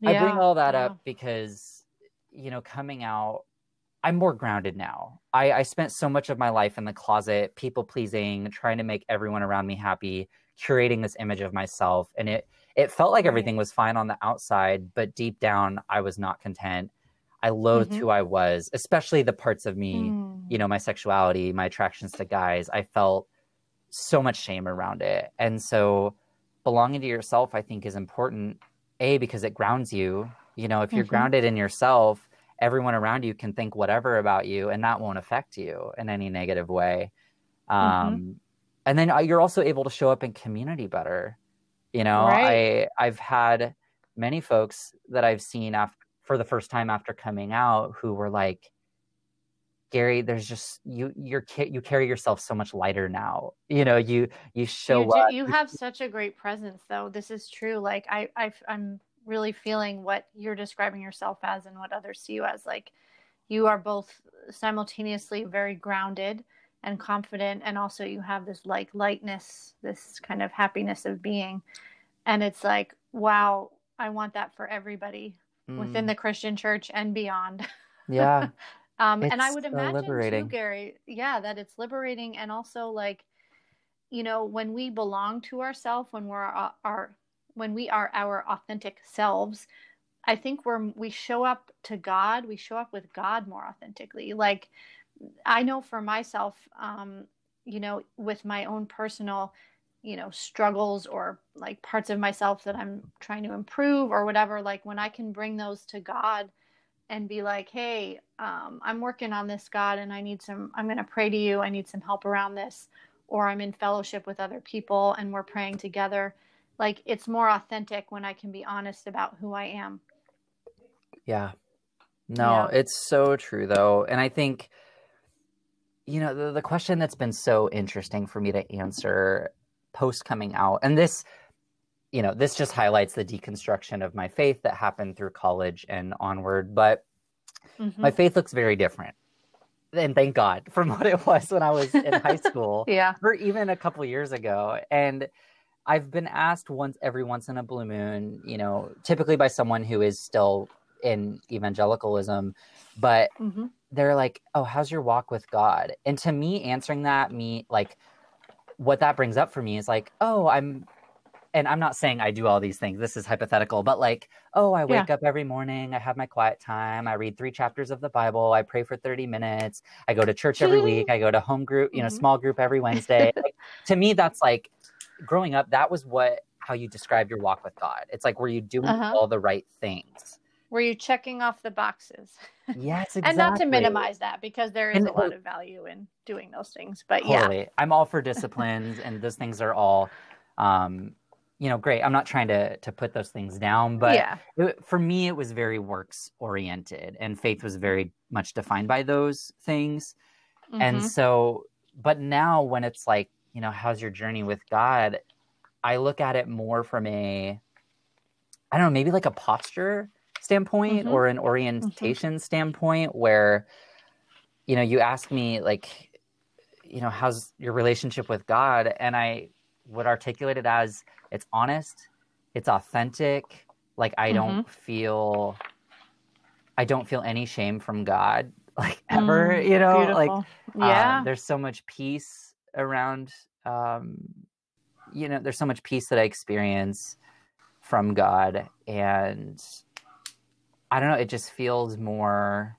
yeah, I bring all that yeah. up because you know, coming out I'm more grounded now. I, I spent so much of my life in the closet, people pleasing, trying to make everyone around me happy, curating this image of myself. And it it felt like everything was fine on the outside, but deep down I was not content. I loathed mm-hmm. who I was, especially the parts of me, mm. you know, my sexuality, my attractions to guys. I felt so much shame around it. And so belonging to yourself, I think, is important. A, because it grounds you. You know, if you're mm-hmm. grounded in yourself, everyone around you can think whatever about you and that won't affect you in any negative way mm-hmm. um, mm-hmm. and then uh, you're also able to show up in community better you know right. i i've had many folks that i've seen after for the first time after coming out who were like Gary, there's just you you're you carry yourself so much lighter now. You know, you you show you, up. You have such a great presence, though. This is true. Like I, I I'm really feeling what you're describing yourself as and what others see you as like you are both simultaneously very grounded and confident and also you have this like lightness this kind of happiness of being and it's like wow i want that for everybody mm. within the christian church and beyond yeah um and i would imagine liberating. too gary yeah that it's liberating and also like you know when we belong to ourselves when we're our, our when we are our authentic selves, I think we're we show up to God, we show up with God more authentically. Like I know for myself, um, you know, with my own personal, you know, struggles or like parts of myself that I'm trying to improve or whatever, like when I can bring those to God and be like, hey, um, I'm working on this, God, and I need some, I'm going to pray to you. I need some help around this. Or I'm in fellowship with other people and we're praying together. Like it's more authentic when I can be honest about who I am. Yeah. No, yeah. it's so true though. And I think, you know, the, the question that's been so interesting for me to answer post coming out, and this, you know, this just highlights the deconstruction of my faith that happened through college and onward. But mm-hmm. my faith looks very different. And thank God from what it was when I was in high school. yeah. Or even a couple years ago. And I've been asked once every once in a blue moon, you know, typically by someone who is still in evangelicalism, but mm-hmm. they're like, "Oh, how's your walk with God?" And to me, answering that, me like, what that brings up for me is like, "Oh, I'm." And I'm not saying I do all these things. This is hypothetical, but like, oh, I wake yeah. up every morning. I have my quiet time. I read three chapters of the Bible. I pray for 30 minutes. I go to church every week. I go to home group, you know, mm-hmm. small group every Wednesday. like, to me, that's like growing up. That was what how you describe your walk with God. It's like, were you doing uh-huh. all the right things? Were you checking off the boxes? Yes, exactly. and not to minimize that because there is and, a lot of value in doing those things. But yeah. totally. yeah, I'm all for disciplines, and those things are all, um, you know, great. I'm not trying to to put those things down, but yeah. it, for me, it was very works oriented, and faith was very much defined by those things. Mm-hmm. And so, but now when it's like, you know, how's your journey with God? I look at it more from a, I don't know, maybe like a posture standpoint mm-hmm. or an orientation mm-hmm. standpoint where you know you ask me like you know how's your relationship with god and i would articulate it as it's honest it's authentic like i mm-hmm. don't feel i don't feel any shame from god like ever mm, you know beautiful. like yeah um, there's so much peace around um you know there's so much peace that i experience from god and I don't know, it just feels more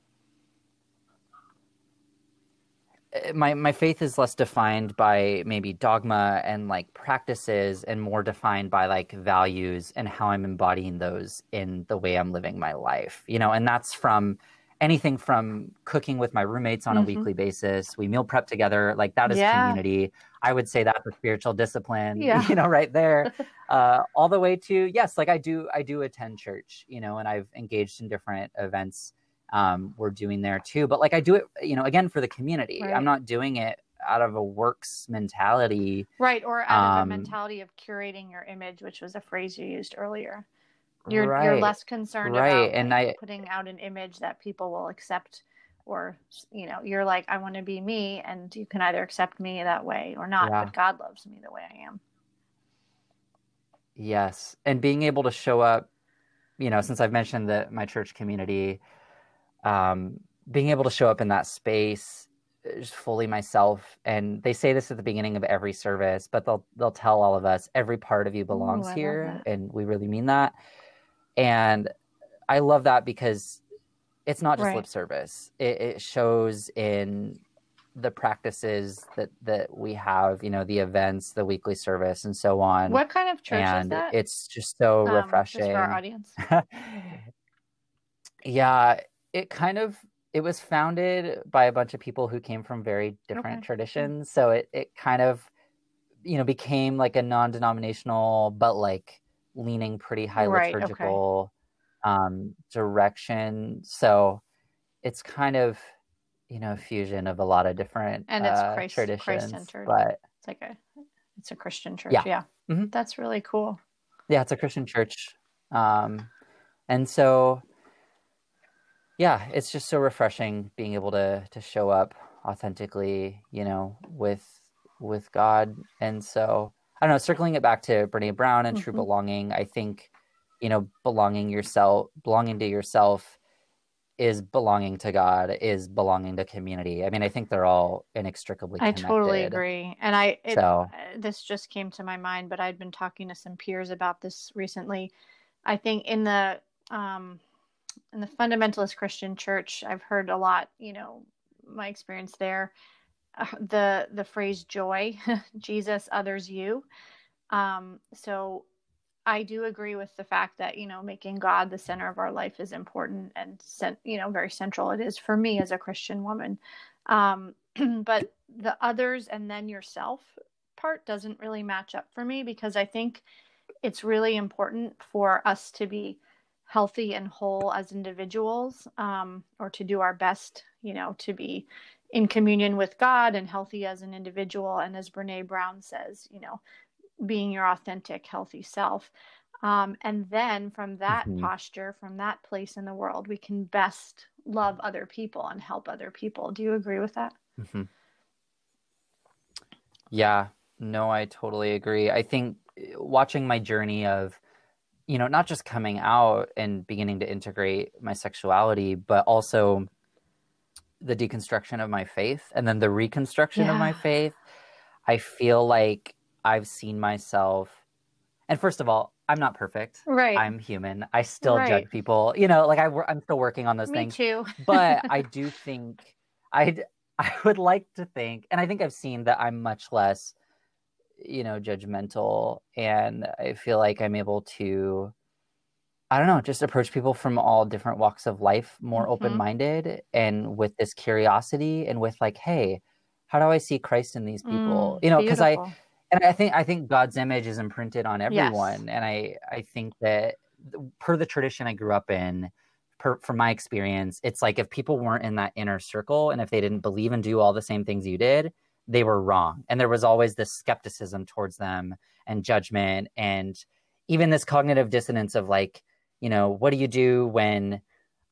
eh, my my faith is less defined by maybe dogma and like practices and more defined by like values and how I'm embodying those in the way I'm living my life. You know, and that's from anything from cooking with my roommates on mm-hmm. a weekly basis. We meal prep together. Like that is yeah. community. I would say that's a spiritual discipline, yeah. you know, right there. uh, all the way to, yes, like I do, I do attend church, you know, and I've engaged in different events um, we're doing there too. But like I do it, you know, again, for the community. Right. I'm not doing it out of a works mentality. Right. Or out um, of a um, mentality of curating your image, which was a phrase you used earlier. You're right. you're less concerned right. about and like, I, putting out an image that people will accept or you know, you're like, I want to be me and you can either accept me that way or not, yeah. but God loves me the way I am. Yes. And being able to show up, you know, since I've mentioned that my church community, um, being able to show up in that space uh, just fully myself and they say this at the beginning of every service but they'll they'll tell all of us every part of you belongs Ooh, here and we really mean that and I love that because it's not just right. lip service. It, it, shows in the practices that that we have, you know, the events, the weekly service, and so on. What kind of church and is that? It's just so um, refreshing just for our audience. yeah, it kind of it was founded by a bunch of people who came from very different okay. traditions, so it it kind of you know became like a non-denominational, but like leaning pretty high right, liturgical okay. um, direction. So it's kind of you know fusion of a lot of different and it's uh, Christ, traditions, Christ-centered. But it's like a it's a Christian church. Yeah, yeah. Mm-hmm. that's really cool. Yeah, it's a Christian church, um, and so yeah, it's just so refreshing being able to to show up authentically, you know, with with God, and so I don't know, circling it back to Brene Brown and mm-hmm. true belonging, I think, you know, belonging yourself, belonging to yourself is belonging to God, is belonging to community. I mean, I think they're all inextricably connected. I totally agree. And I, it, so, uh, this just came to my mind, but I'd been talking to some peers about this recently. I think in the, um, in the fundamentalist Christian church, I've heard a lot, you know, my experience there. The the phrase joy, Jesus, others, you. Um, so I do agree with the fact that you know making God the center of our life is important and sent you know very central. It is for me as a Christian woman. Um, but the others and then yourself part doesn't really match up for me because I think it's really important for us to be healthy and whole as individuals um, or to do our best, you know, to be in communion with God and healthy as an individual. And as Brene Brown says, you know, being your authentic, healthy self. Um, and then from that mm-hmm. posture, from that place in the world, we can best love other people and help other people. Do you agree with that? Mm-hmm. Yeah, no, I totally agree. I think uh, watching my journey of, you know, not just coming out and beginning to integrate my sexuality, but also the deconstruction of my faith and then the reconstruction yeah. of my faith. I feel like I've seen myself, and first of all, I'm not perfect. Right. I'm human. I still right. judge people. You know, like I, I'm still working on those Me things. too. but I do think I I would like to think, and I think I've seen that I'm much less, you know, judgmental, and I feel like I'm able to, I don't know, just approach people from all different walks of life more mm-hmm. open minded and with this curiosity and with like, hey, how do I see Christ in these people? Mm, you know, because I, and I think I think God's image is imprinted on everyone, yes. and I I think that per the tradition I grew up in per, from my experience, it's like if people weren't in that inner circle and if they didn't believe and do all the same things you did, they were wrong. And there was always this skepticism towards them and judgment and even this cognitive dissonance of like, you know, what do you do when,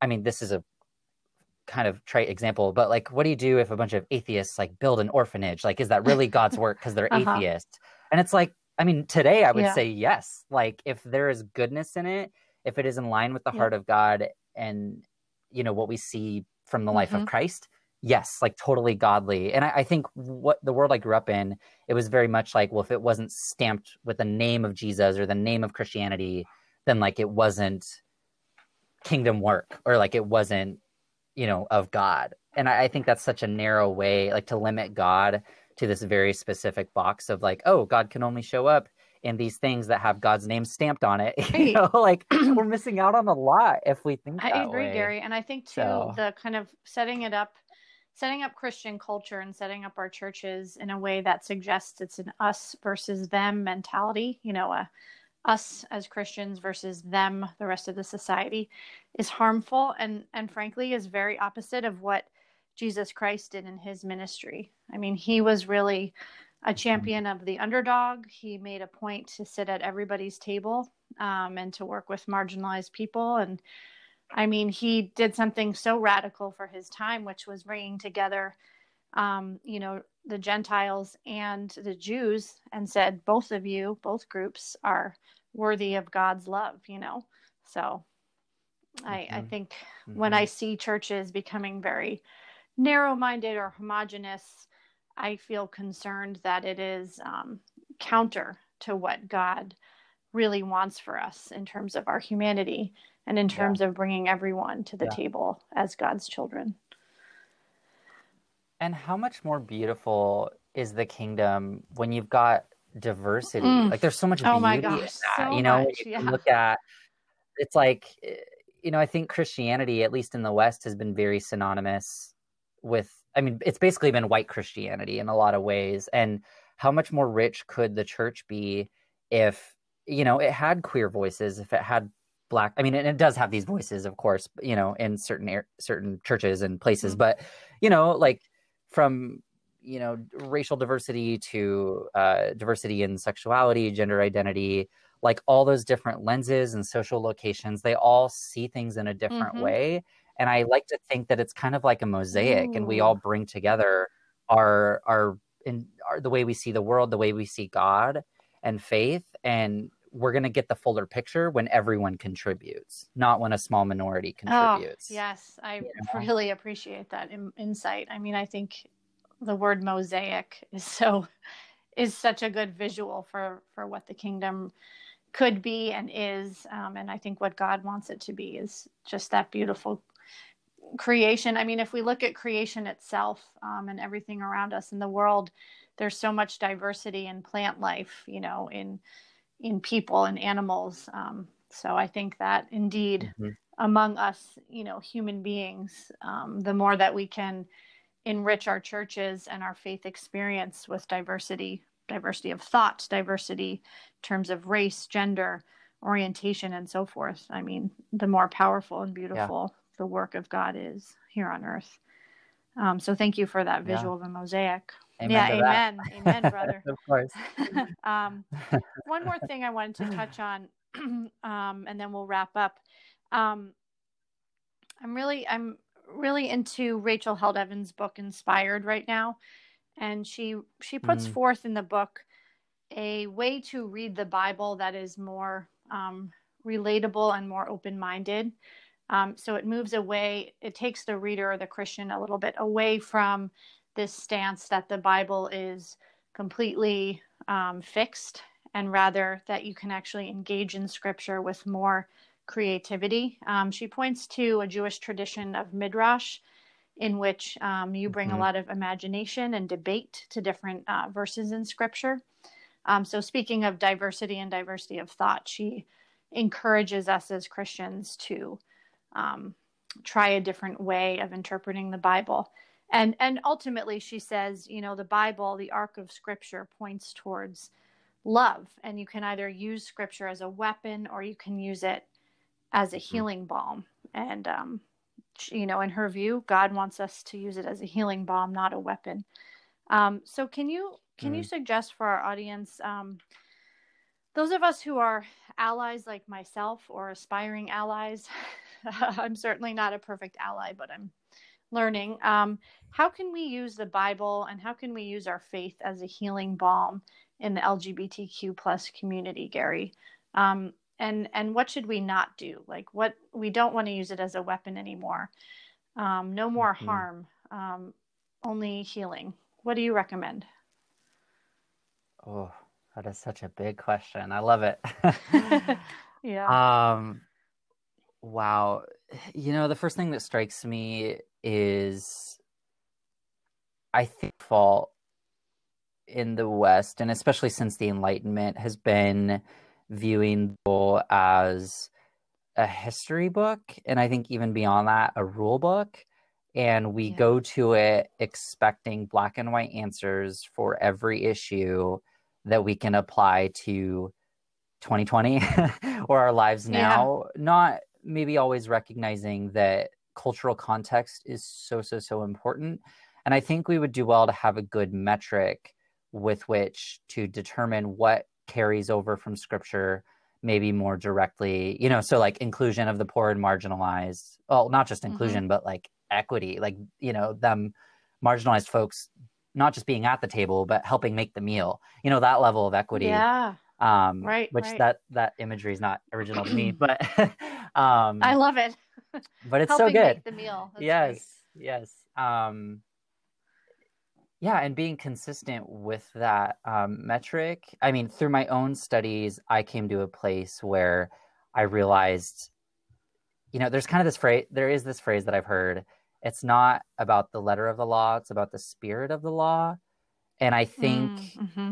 I mean, this is a kind of trite example, but like, what do you do if a bunch of atheists like build an orphanage? Like, is that really God's work because they're uh-huh. atheists? And it's like, I mean, today I would yeah. say yes. Like, if there is goodness in it, if it is in line with the yeah. heart of God and you know what we see from the life mm-hmm. of Christ, yes, like totally godly. And I, I, think what the world I grew up in, it was very much like, well, if it wasn't stamped with the name of Jesus or the name of Christianity, then like it wasn't kingdom work or like it wasn't, you know, of God. And I, I think that's such a narrow way, like to limit God to this very specific box of like, oh, God can only show up in these things that have God's name stamped on it. Right. you know, like we're missing out on a lot if we think. I agree, way. Gary, and I think too so. the kind of setting it up, setting up Christian culture and setting up our churches in a way that suggests it's an us versus them mentality. You know, a us as Christians versus them, the rest of the society, is harmful and and frankly is very opposite of what Jesus Christ did in his ministry. I mean, he was really a champion of the underdog. He made a point to sit at everybody's table um, and to work with marginalized people. And I mean, he did something so radical for his time, which was bringing together, um, you know, the Gentiles and the Jews and said, both of you, both groups are worthy of God's love, you know? So I, mm-hmm. I think mm-hmm. when I see churches becoming very narrow minded or homogenous, I feel concerned that it is um, counter to what God really wants for us in terms of our humanity and in terms yeah. of bringing everyone to the yeah. table as God's children. And how much more beautiful is the kingdom when you've got diversity? Mm. Like there's so much beauty oh my gosh, so you know, much, you yeah. look at it's like you know, I think Christianity, at least in the West, has been very synonymous with I mean, it's basically been white Christianity in a lot of ways. And how much more rich could the church be if, you know, it had queer voices, if it had black i mean and it does have these voices of course you know in certain certain churches and places mm-hmm. but you know like from you know racial diversity to uh, diversity in sexuality gender identity like all those different lenses and social locations they all see things in a different mm-hmm. way and I like to think that it's kind of like a mosaic, Ooh. and we all bring together our our in our, the way we see the world, the way we see God and faith, and we're going to get the fuller picture when everyone contributes, not when a small minority contributes. Oh, yes, I know? really appreciate that in, insight. I mean, I think the word mosaic is so is such a good visual for for what the kingdom could be and is um, and i think what god wants it to be is just that beautiful creation, I mean, if we look at creation itself um, and everything around us in the world, there's so much diversity in plant life, you know, in in people and animals. Um, so I think that indeed mm-hmm. among us, you know, human beings, um, the more that we can enrich our churches and our faith experience with diversity, diversity of thought, diversity in terms of race, gender, orientation, and so forth. I mean, the more powerful and beautiful yeah. the work of God is here on earth. Um, so thank you for that visual yeah. of a mosaic. Amen yeah, amen, amen, brother. of course. um, one more thing I wanted to touch on, um, and then we'll wrap up. Um, I'm really, I'm really into Rachel Held Evans' book Inspired right now, and she she puts mm. forth in the book a way to read the Bible that is more um, relatable and more open minded. Um, so it moves away, it takes the reader or the Christian a little bit away from this stance that the Bible is completely um, fixed and rather that you can actually engage in scripture with more creativity. Um, she points to a Jewish tradition of midrash in which um, you bring mm-hmm. a lot of imagination and debate to different uh, verses in scripture. Um, so, speaking of diversity and diversity of thought, she encourages us as Christians to um, try a different way of interpreting the Bible. And, and ultimately, she says, you know, the Bible, the arc of Scripture, points towards love. And you can either use Scripture as a weapon or you can use it as a hmm. healing balm. And, um, you know, in her view, God wants us to use it as a healing balm, not a weapon. Um, so, can you can mm. you suggest for our audience, um, those of us who are allies like myself or aspiring allies, I'm certainly not a perfect ally, but I'm learning. Um, how can we use the Bible and how can we use our faith as a healing balm in the LGBTQ plus community, Gary? Um, and and what should we not do? Like what we don't want to use it as a weapon anymore. Um, no more mm-hmm. harm, um, only healing. What do you recommend? Oh, that is such a big question. I love it. yeah. Um wow. You know, the first thing that strikes me is I think fault in the West, and especially since the Enlightenment, has been viewing the as a history book, and I think even beyond that, a rule book. And we yeah. go to it expecting black and white answers for every issue that we can apply to 2020 or our lives now yeah. not maybe always recognizing that cultural context is so so so important. And i think we would do well to have a good metric with which to determine what carries over from scripture maybe more directly you know so like inclusion of the poor and marginalized well not just inclusion mm-hmm. but like equity like you know them marginalized folks not just being at the table but helping make the meal you know that level of equity. Yeah um right which right. that that imagery is not original to me but um i love it but it's helping so good make the meal That's yes great. yes um yeah and being consistent with that um, metric i mean through my own studies i came to a place where i realized you know there's kind of this phrase there is this phrase that i've heard it's not about the letter of the law it's about the spirit of the law and i think mm, mm-hmm.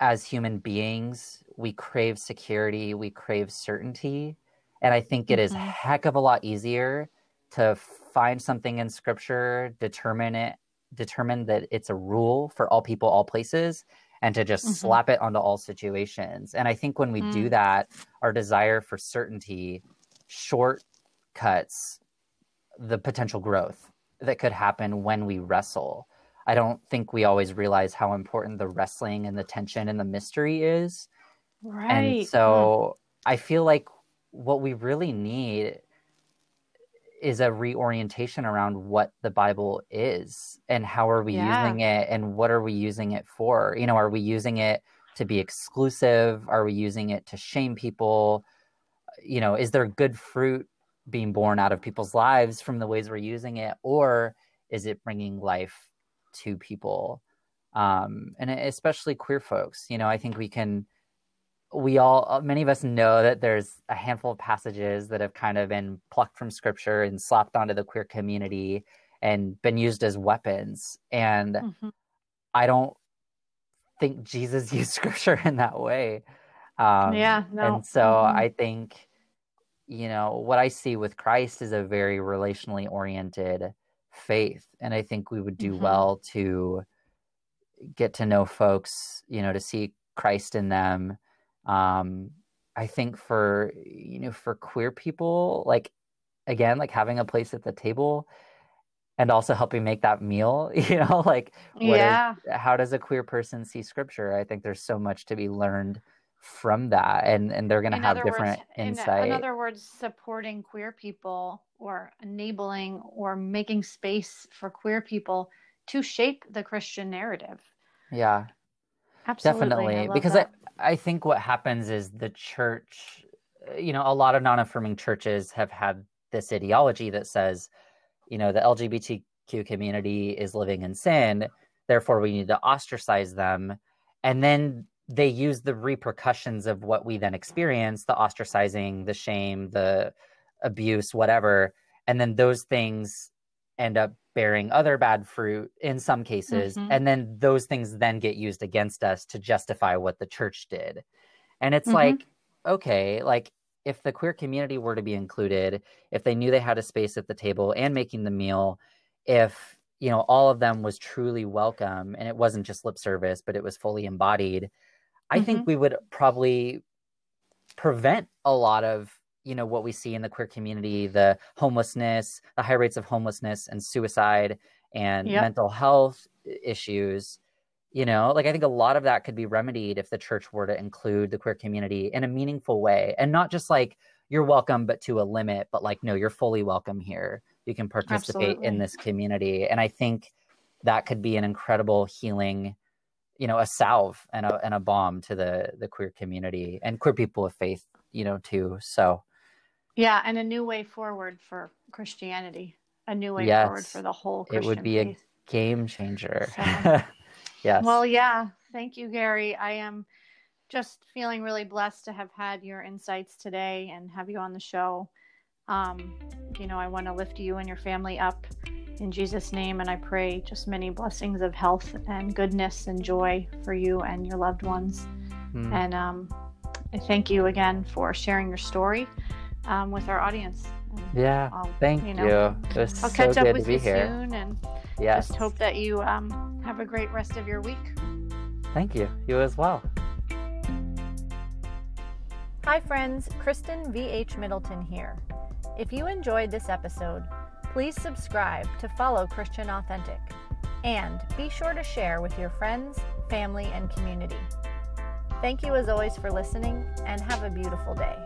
As human beings we crave security we crave certainty and i think it mm-hmm. is a heck of a lot easier to find something in scripture determine it determine that it's a rule for all people all places and to just mm-hmm. slap it onto all situations and i think when we mm. do that our desire for certainty shortcuts the potential growth that could happen when we wrestle. I don't think we always realize how important the wrestling and the tension and the mystery is. Right. And so mm. I feel like what we really need is a reorientation around what the Bible is and how are we yeah. using it and what are we using it for? You know, are we using it to be exclusive? Are we using it to shame people? You know, is there good fruit being born out of people's lives from the ways we're using it or is it bringing life to people um, and especially queer folks you know i think we can we all, uh, many of us know that there's a handful of passages that have kind of been plucked from scripture and slapped onto the queer community and been used as weapons. And mm-hmm. I don't think Jesus used scripture in that way. Um, yeah. No. And so mm-hmm. I think, you know, what I see with Christ is a very relationally oriented faith. And I think we would do mm-hmm. well to get to know folks, you know, to see Christ in them. Um, I think for, you know, for queer people, like, again, like having a place at the table and also helping make that meal you know like yeah. Is, how does a queer person see scripture i think there's so much to be learned from that and and they're going to have different words, insight in, in other words supporting queer people or enabling or making space for queer people to shape the christian narrative. Yeah. Absolutely definitely I because I, I think what happens is the church you know a lot of non-affirming churches have had this ideology that says you know the lgbtq community is living in sin therefore we need to ostracize them. And then they use the repercussions of what we then experience the ostracizing the shame the abuse whatever and then those things end up bearing other bad fruit in some cases mm-hmm. and then those things then get used against us to justify what the church did and it's mm-hmm. like okay like if the queer community were to be included, if they knew they had a space at the table and making the meal, if you know all of them was truly welcome and it wasn't just lip service, but it was fully embodied, mm-hmm. I think mm-hmm. we would probably prevent a lot of you know what we see in the queer community, the homelessness, the high rates of homelessness and suicide and yep. mental health issues you know like i think a lot of that could be remedied if the church were to include the queer community in a meaningful way and not just like you're welcome but to a limit but like no you're fully welcome here you can participate Absolutely. in this community and i think that could be an incredible healing you know a salve and a, and a balm to the the queer community and queer people of faith you know too so yeah and a new way forward for christianity a new way yes, forward for the whole Christian it would be faith. a game changer so, Yes. Well, yeah. Thank you, Gary. I am just feeling really blessed to have had your insights today and have you on the show. Um, you know, I want to lift you and your family up in Jesus' name, and I pray just many blessings of health and goodness and joy for you and your loved ones. Mm. And um, I thank you again for sharing your story um, with our audience. yeah, I'll, thank you. Know, you. It was I'll so catch up with you here. soon, and yes. just hope that you um, have a great rest of your week. Thank you. You as well. Hi, friends. Kristen V.H. Middleton here. If you enjoyed this episode, please subscribe to follow Christian Authentic and be sure to share with your friends, family, and community. Thank you as always for listening and have a beautiful day.